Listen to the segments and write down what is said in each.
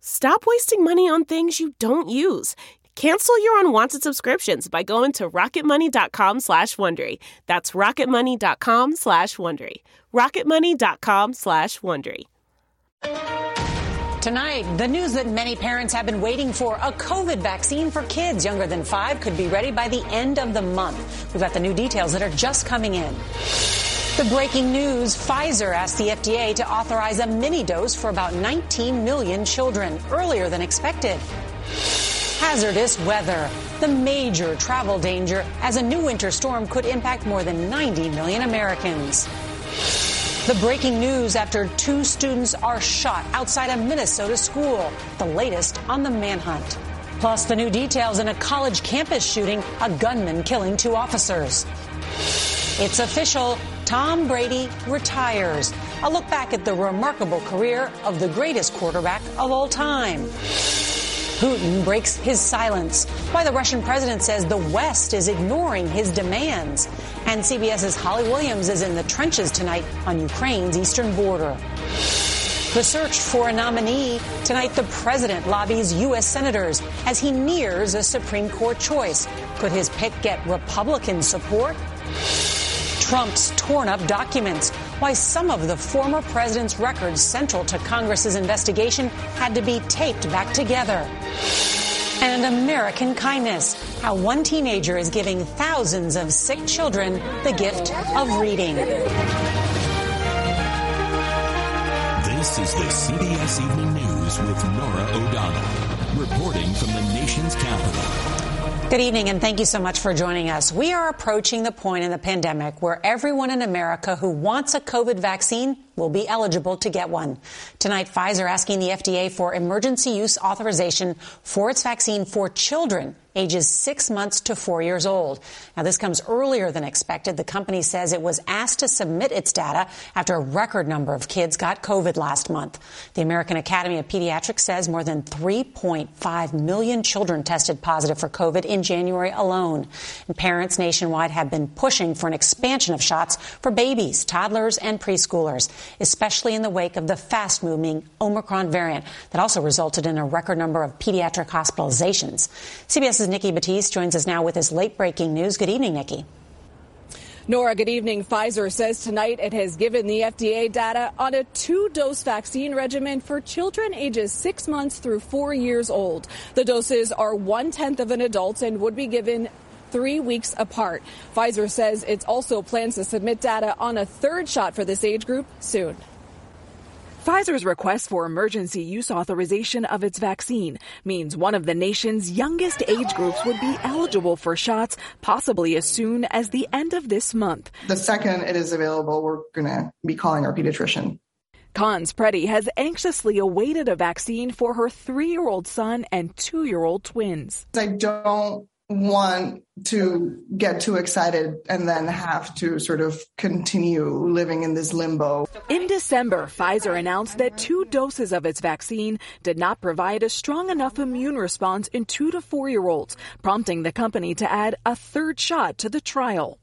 Stop wasting money on things you don't use. Cancel your unwanted subscriptions by going to rocketmoney.com slash Wondery. That's rocketmoney.com slash Wondery. rocketmoney.com slash Wondery. Tonight, the news that many parents have been waiting for, a COVID vaccine for kids younger than five could be ready by the end of the month. We've got the new details that are just coming in. The breaking news, Pfizer asked the FDA to authorize a mini dose for about 19 million children, earlier than expected. Hazardous weather, the major travel danger as a new winter storm could impact more than 90 million Americans. The breaking news after two students are shot outside a Minnesota school, the latest on the manhunt. Plus, the new details in a college campus shooting, a gunman killing two officers. It's official. Tom Brady retires. A look back at the remarkable career of the greatest quarterback of all time. Putin breaks his silence. Why the Russian president says the West is ignoring his demands. And CBS's Holly Williams is in the trenches tonight on Ukraine's eastern border. The search for a nominee. Tonight, the president lobbies U.S. senators as he nears a Supreme Court choice. Could his pick get Republican support? Trump's torn up documents, why some of the former president's records central to Congress's investigation had to be taped back together. And American kindness, how one teenager is giving thousands of sick children the gift of reading. This is the CBS Evening News with Norah O'Donnell, reporting from the nation's capital. Good evening, and thank you so much for joining us. We are approaching the point in the pandemic where everyone in America who wants a COVID vaccine will be eligible to get one. Tonight, Pfizer asking the FDA for emergency use authorization for its vaccine for children ages six months to four years old. Now, this comes earlier than expected. The company says it was asked to submit its data after a record number of kids got COVID last month. The American Academy of Pediatrics says more than 3.5 million children tested positive for COVID in January alone. And parents nationwide have been pushing for an expansion of shots for babies, toddlers, and preschoolers, especially in the wake of the fast moving Omicron variant that also resulted in a record number of pediatric hospitalizations. CBS's Nikki Battiste joins us now with his late breaking news. Good evening, Nikki. Norah, good evening. Pfizer says tonight it has given the FDA data on a two dose vaccine regimen for children ages six months through four years old. The doses are one tenth of an adult and would be given three weeks apart. Pfizer says it also plans to submit data on a third shot for this age group soon. Pfizer's request for emergency use authorization of its vaccine means one of the nation's youngest age groups would be eligible for shots possibly as soon as the end of this month. The second it is available, we're going to be calling our pediatrician. Cons Preddy has anxiously awaited a vaccine for her three year old son and two year old twins. I don't want to get too excited and then have to sort of continue living in this limbo. In December, Pfizer announced that two doses of its vaccine did not provide a strong enough immune response in two to four year olds, prompting the company to add a third shot to the trial.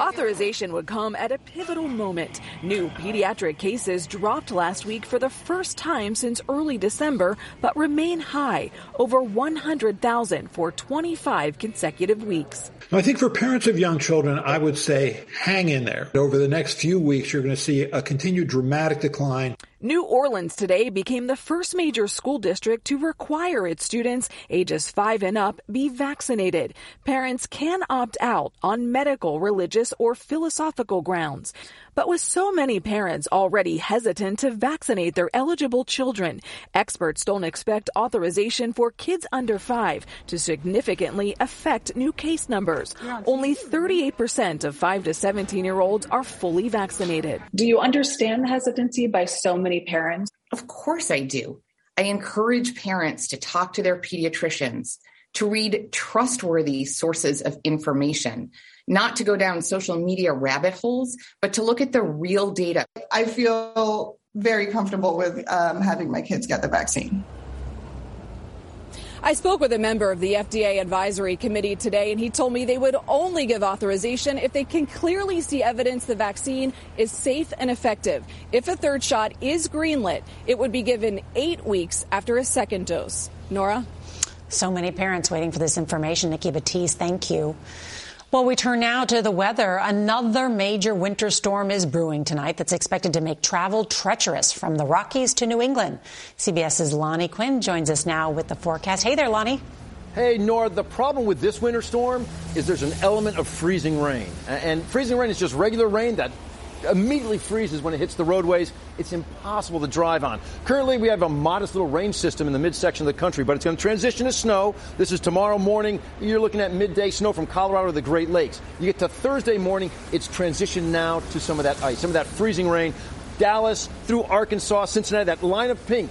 Authorization would come at a pivotal moment. New pediatric cases dropped last week for the first time since early December, but remain high, over 100,000 for 25 consecutive weeks. I think for parents of young children, I would say hang in there. Over the next few weeks, you're going to see a continued dramatic decline. New Orleans today became the first major school district to require its students ages 5 and up be vaccinated. Parents can opt out on medical, religious, or philosophical grounds. But with so many parents already hesitant to vaccinate their eligible children, experts don't expect authorization for kids under 5 to significantly affect new case numbers. Only 38% of 5 to 17 year olds are fully vaccinated. Do you understand the hesitancy by so many parents? Of course I do. I encourage parents to talk to their pediatricians, to read trustworthy sources of information, not to go down social media rabbit holes, but to look at the real data. I feel very comfortable with um, having my kids get the vaccine. I spoke with a member of the FDA advisory committee today, and he told me they would only give authorization if they can clearly see evidence the vaccine is safe and effective. If a third shot is greenlit, it would be given eight weeks after a second dose. Norah? So many parents waiting for this information. Nikki Battiste, thank you. Well, we turn now to the weather. Another major winter storm is brewing tonight that's expected to make travel treacherous from the Rockies to New England. CBS's Lonnie Quinn joins us now with the forecast. Hey there, Lonnie. Hey, Norah, the problem with this winter storm is there's an element of freezing rain. And freezing rain is just regular rain that immediately freezes when it hits the roadways. It's impossible to drive on. Currently, we have a modest little rain system in the midsection of the country, but it's going to transition to snow. This is tomorrow morning. You're looking at midday snow from Colorado to the Great Lakes. You get to Thursday morning, it's transitioned now to some of that ice, some of that freezing rain. Dallas through Arkansas, Cincinnati, that line of pink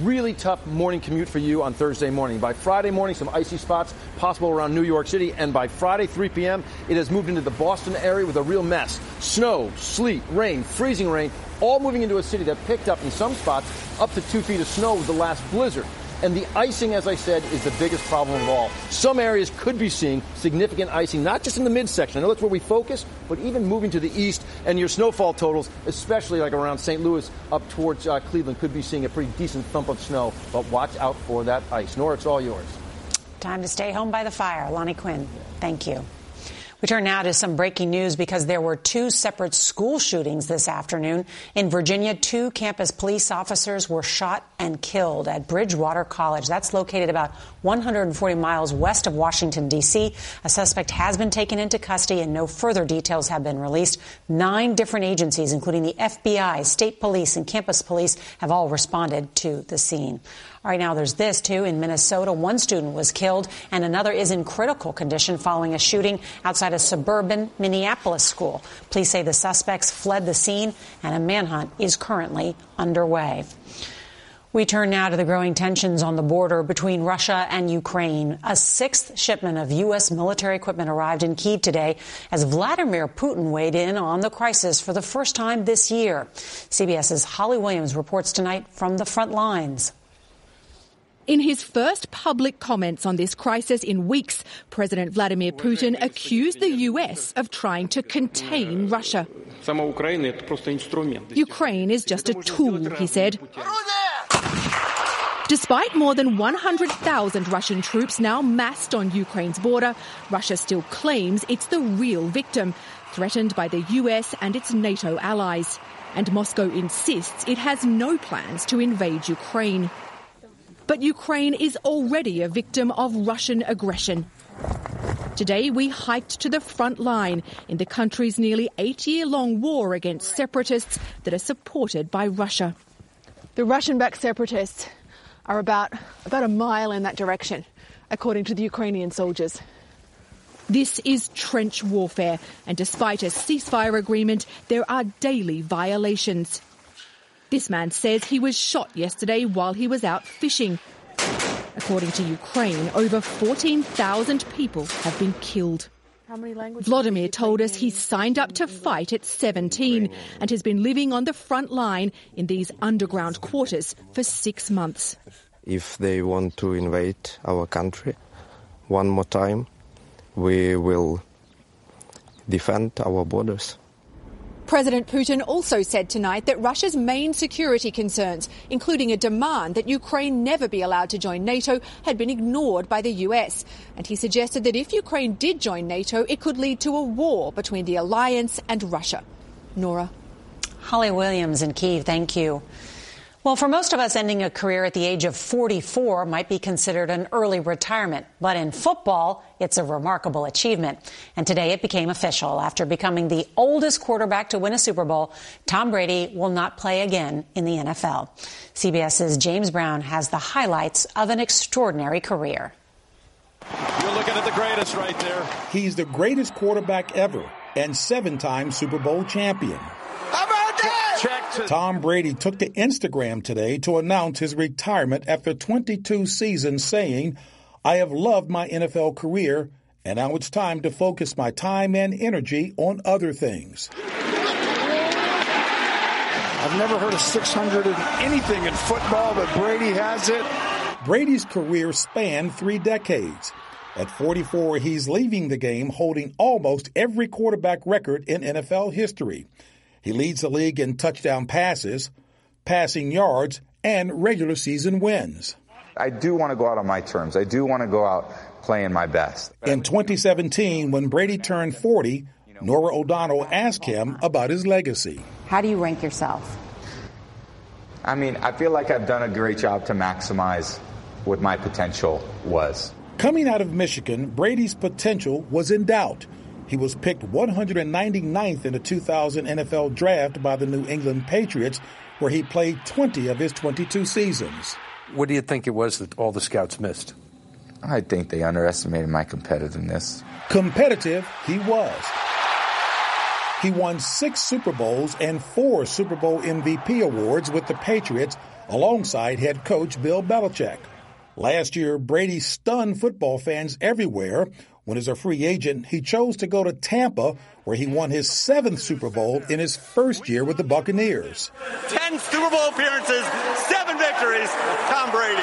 really tough morning commute for you on Thursday morning. By Friday morning, some icy spots possible around New York City. And by Friday, 3 p.m., it has moved into the Boston area with a real mess. Snow, sleet, rain, freezing rain, all moving into a city that picked up in some spots up to two feet of snow with the last blizzard. And the icing, as I said, is the biggest problem of all. Some areas could be seeing significant icing, not just in the midsection. I know that's where we focus, but even moving to the east and your snowfall totals, especially like around St. Louis up towards uh, Cleveland, could be seeing a pretty decent thump of snow. But watch out for that ice. Norah, it's all yours. Time to stay home by the fire. Lonnie Quinn, thank you. We turn now to some breaking news because there were two separate school shootings this afternoon. In Virginia, two campus police officers were shot and killed at Bridgewater College. That's located about 140 miles west of Washington, D.C. A suspect has been taken into custody and no further details have been released. Nine different agencies, including the FBI, state police, and campus police, have all responded to the scene. Right, now there's this too. In Minnesota, one student was killed and another is in critical condition following a shooting outside a suburban Minneapolis school. Police say the suspects fled the scene and a manhunt is currently underway. We turn now to the growing tensions on the border between Russia and Ukraine. A sixth shipment of U.S. military equipment arrived in Kyiv today as Vladimir Putin weighed in on the crisis for the first time this year. CBS's Holly Williams reports tonight from the front lines. In his first public comments on this crisis in weeks, President Vladimir Putin accused the US of trying to contain Russia. Ukraine is just a tool, he said. Despite more than 100,000 Russian troops now massed on Ukraine's border, Russia still claims it's the real victim, threatened by the US and its NATO allies. And Moscow insists it has no plans to invade Ukraine. But Ukraine is already a victim of Russian aggression. Today, we hiked to the front line in the country's nearly eight year long war against separatists that are supported by Russia. The Russian backed separatists are about, about a mile in that direction, according to the Ukrainian soldiers. This is trench warfare, and despite a ceasefire agreement, there are daily violations. This man says he was shot yesterday while he was out fishing. According to Ukraine, over 14,000 people have been killed. Vladimir told us he signed up to fight at 17 and has been living on the front line in these underground quarters for six months. If they want to invade our country one more time, we will defend our borders. President Putin also said tonight that Russia's main security concerns, including a demand that Ukraine never be allowed to join NATO, had been ignored by the US. And he suggested that if Ukraine did join NATO, it could lead to a war between the alliance and Russia. Norah. Holly Williams in Kiev, thank you. Well, for most of us, ending a career at the age of 44 might be considered an early retirement. But in football, it's a remarkable achievement. And today it became official. After becoming the oldest quarterback to win a Super Bowl, Tom Brady will not play again in the NFL. CBS's James Brown has the highlights of an extraordinary career. You're looking at the greatest right there. He's the greatest quarterback ever and seven time Super Bowl champion. Tom Brady took to Instagram today to announce his retirement after 22 seasons, saying, I have loved my NFL career, and now it's time to focus my time and energy on other things. I've never heard of 600 and anything in football, but Brady has it. Brady's career spanned three decades. At 44, he's leaving the game holding almost every quarterback record in NFL history. He leads the league in touchdown passes, passing yards, and regular season wins. I do want to go out on my terms. I do want to go out playing my best. In 2017, when Brady turned 40, Norah O'Donnell asked him about his legacy. How do you rank yourself? I mean, I feel like I've done a great job to maximize what my potential was. Coming out of Michigan, Brady's potential was in doubt. He was picked 199th in the 2000 NFL draft by the New England Patriots, where he played 20 of his 22 seasons. What do you think it was that all the scouts missed? I think they underestimated my competitiveness. Competitive he was. He won six Super Bowls and four Super Bowl MVP awards with the Patriots alongside head coach Bill Belichick. Last year, Brady stunned football fans everywhere when, as a free agent, he chose to go to Tampa, where he won his seventh Super Bowl in his first year with the Buccaneers. Ten Super Bowl appearances, seven victories. Tom Brady.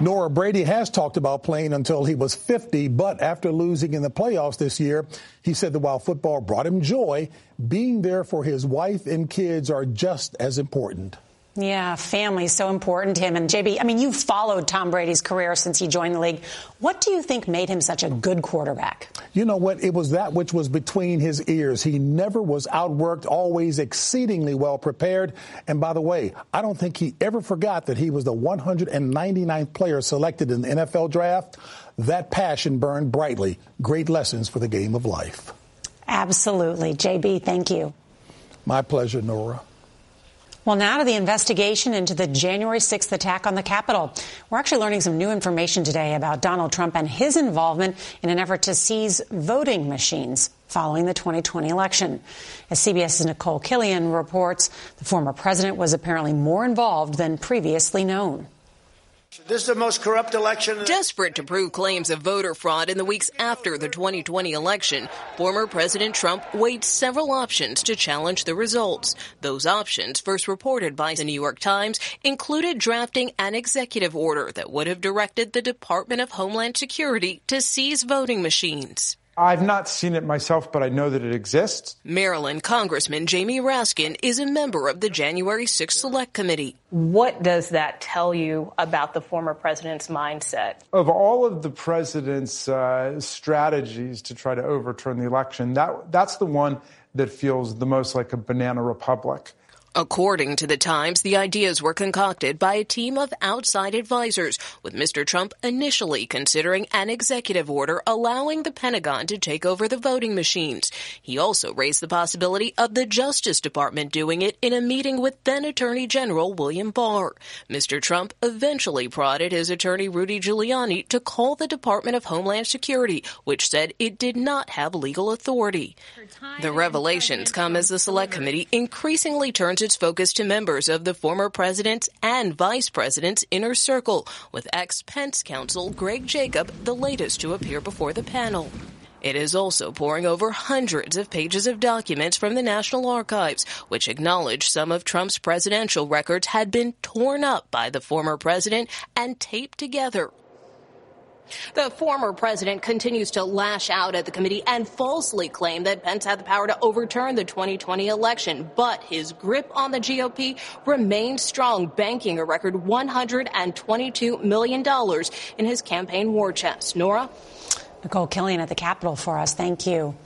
Norah Brady has talked about playing until he was 50, but after losing in the playoffs this year, he said that while football brought him joy, being there for his wife and kids are just as important. Yeah, family is so important to him. And JB, I mean, you've followed Tom Brady's career since he joined the league. What do you think made him such a good quarterback? You know what? It was that which was between his ears. He never was outworked, always exceedingly well prepared. And by the way, I don't think he ever forgot that he was the 199th player selected in the NFL draft. That passion burned brightly. Great lessons for the game of life. Absolutely. JB, thank you. My pleasure, Norah. Well, now to the investigation into the January 6th attack on the Capitol. We're actually learning some new information today about Donald Trump and his involvement in an effort to seize voting machines following the 2020 election. As CBS's Nicole Killion reports, the former president was apparently more involved than previously known. This is the most corrupt election. Desperate to prove claims of voter fraud in the weeks after the 2020 election, former President Trump weighed several options to challenge the results. Those options, first reported by the New York Times, included drafting an executive order that would have directed the Department of Homeland Security to seize voting machines. I've not seen it myself, but I know that it exists. Maryland Congressman Jamie Raskin is a member of the January 6th Select Committee. What does that tell you about the former president's mindset? Of all of the president's uh, strategies to try to overturn the election, that that's the one that feels the most like a banana republic. According to the Times, the ideas were concocted by a team of outside advisors, with Mr. Trump initially considering an executive order allowing the Pentagon to take over the voting machines. He also raised the possibility of the Justice Department doing it in a meeting with then Attorney General William Barr. Mr. Trump eventually prodded his attorney Rudy Giuliani to call the Department of Homeland Security, which said it did not have legal authority. The revelations come as the Select Committee increasingly turns its focus to members of the former president's and vice president's inner circle, with ex-Pence counsel Greg Jacob the latest to appear before the panel. It is also poring over hundreds of pages of documents from the National Archives, which acknowledge some of Trump's presidential records had been torn up by the former president and taped together. The former president continues to lash out at the committee and falsely claim that Pence had the power to overturn the 2020 election, but his grip on the GOP remains strong, banking a record $122 million in his campaign war chest. Norah? Nicole Killion at the Capitol for us. Thank you.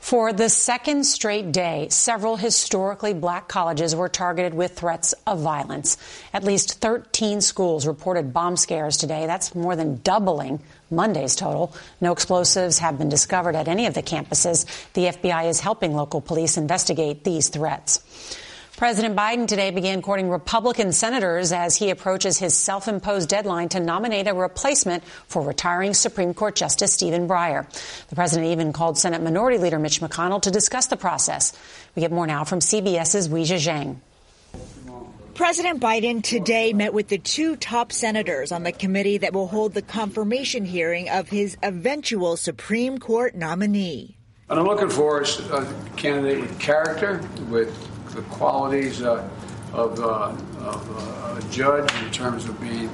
For the second straight day, several historically black colleges were targeted with threats of violence. At least 13 schools reported bomb scares today. That's more than doubling Monday's total. No explosives have been discovered at any of the campuses. The FBI is helping local police investigate these threats. President Biden today began courting Republican senators as he approaches his self imposed deadline to nominate a replacement for retiring Supreme Court Justice Stephen Breyer. The president even called Senate Minority Leader Mitch McConnell to discuss the process. We get more now from CBS's Weijia Jiang. President Biden today met with the two top senators on the committee that will hold the confirmation hearing of his eventual Supreme Court nominee. And I'm looking for a candidate with character, with the qualities uh, of, uh, of uh, a judge in terms of being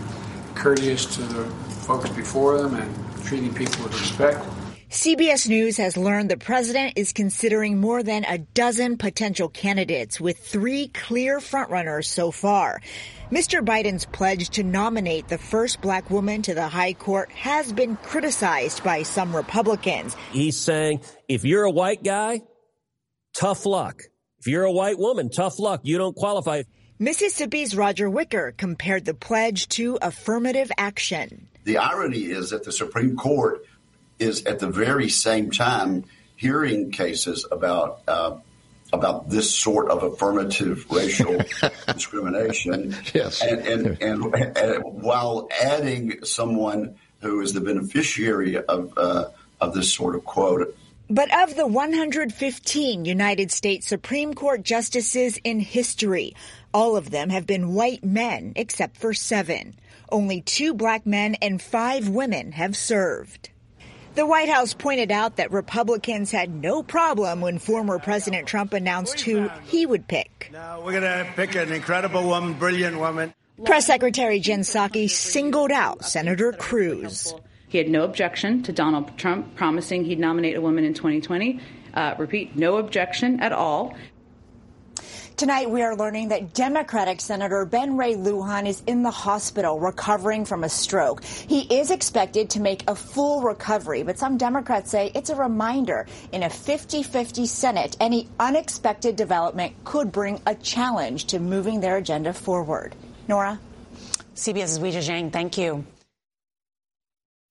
courteous to the folks before them and treating people with respect. CBS News has learned the president is considering more than a dozen potential candidates with three clear frontrunners so far. Mr. Biden's pledge to nominate the first black woman to the high court has been criticized by some Republicans. He's saying if you're a white guy, tough luck. If you're a white woman, tough luck. You don't qualify. Mississippi's Roger Wicker compared the pledge to affirmative action. The irony is that the Supreme Court is at the very same time hearing cases about uh, about this sort of affirmative racial discrimination. Yes, and and, and and, while adding someone who is the beneficiary of uh, of this sort of quote but of the 115 United States Supreme Court justices in history, all of them have been white men except for seven. Only two black men and five women have served. The White House pointed out that Republicans had no problem when former President Trump announced who he would pick. No, we're going to pick an incredible woman, brilliant woman. Press Secretary Jen Psaki singled out Senator Cruz. He had no objection to Donald Trump promising he'd nominate a woman in 2020. Uh, repeat, no objection at all. Tonight, we are learning that Democratic Senator Ben Ray Lujan is in the hospital recovering from a stroke. He is expected to make a full recovery, but some Democrats say it's a reminder in a 50 50 Senate, any unexpected development could bring a challenge to moving their agenda forward. Norah? CBS's Weijia Jiang, thank you.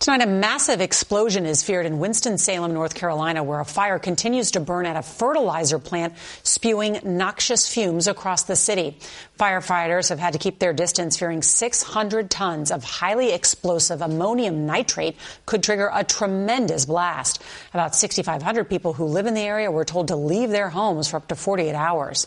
Tonight, a massive explosion is feared in Winston-Salem, North Carolina, where a fire continues to burn at a fertilizer plant, spewing noxious fumes across the city. Firefighters have had to keep their distance, fearing 600 tons of highly explosive ammonium nitrate could trigger a tremendous blast. About 6,500 people who live in the area were told to leave their homes for up to 48 hours.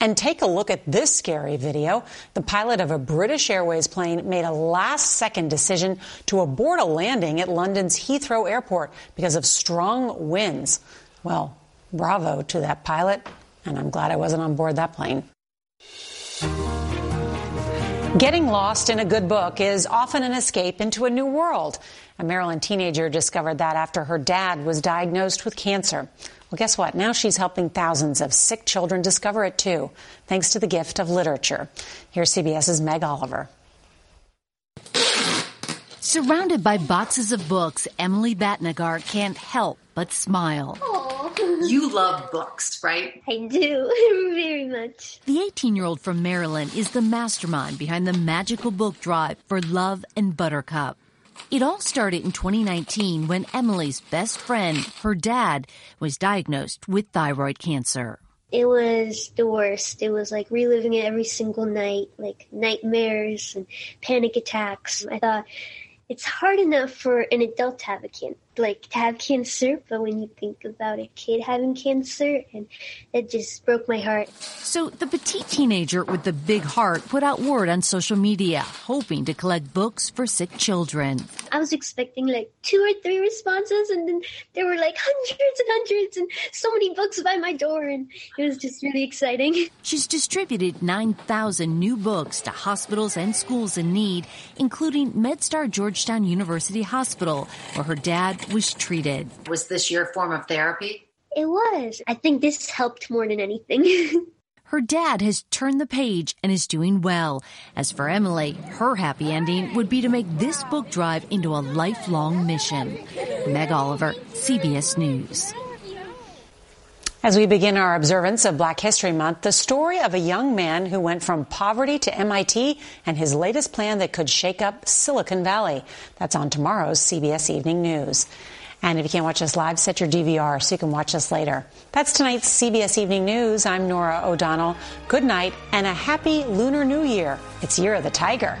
And take a look at this scary video. The pilot of a British Airways plane made a last second decision to abort a landing at London's Heathrow Airport because of strong winds. Well, bravo to that pilot, and I'm glad I wasn't on board that plane. Getting lost in a good book is often an escape into a new world. A Maryland teenager discovered that after her dad was diagnosed with cancer. Well, guess what? Now she's helping thousands of sick children discover it too, thanks to the gift of literature. Here's CBS's Meg Oliver. Surrounded by boxes of books, Emily Bhatnagar can't help but smile. Aww. You love books, right? I do, very much. The 18 year old from Maryland is the mastermind behind the magical book drive for Love and Buttercup. It all started in 2019 when Emily's best friend, her dad, was diagnosed with thyroid cancer. It was the worst. It was like reliving it every single night, like nightmares and panic attacks. I thought it's hard enough for an adult to have a can like to have cancer, but when you think about a kid having cancer, and it just broke my heart. So the petite teenager with the big heart put out word on social media, hoping to collect books for sick children. I was expecting like two or three responses, and then there were like hundreds and hundreds, and so many books by my door, and it was just really exciting. She's distributed 9,000 new books to hospitals and schools in need, including MedStar Georgetown University Hospital, where her dad was treated. Was this your form of therapy? It was. I think this helped more than anything. Her dad has turned the page and is doing well. As for Emily, her happy ending would be to make this book drive into a lifelong mission. Meg Oliver, CBS News. As we begin our observance of Black History Month, the story of a young man who went from poverty to MIT and his latest plan that could shake up Silicon Valley. That's on tomorrow's CBS Evening News. And if you can't watch us live, set your DVR so you can watch us later. That's tonight's CBS Evening News. I'm Norah O'Donnell. Good night and a happy Lunar New Year. It's Year of the Tiger.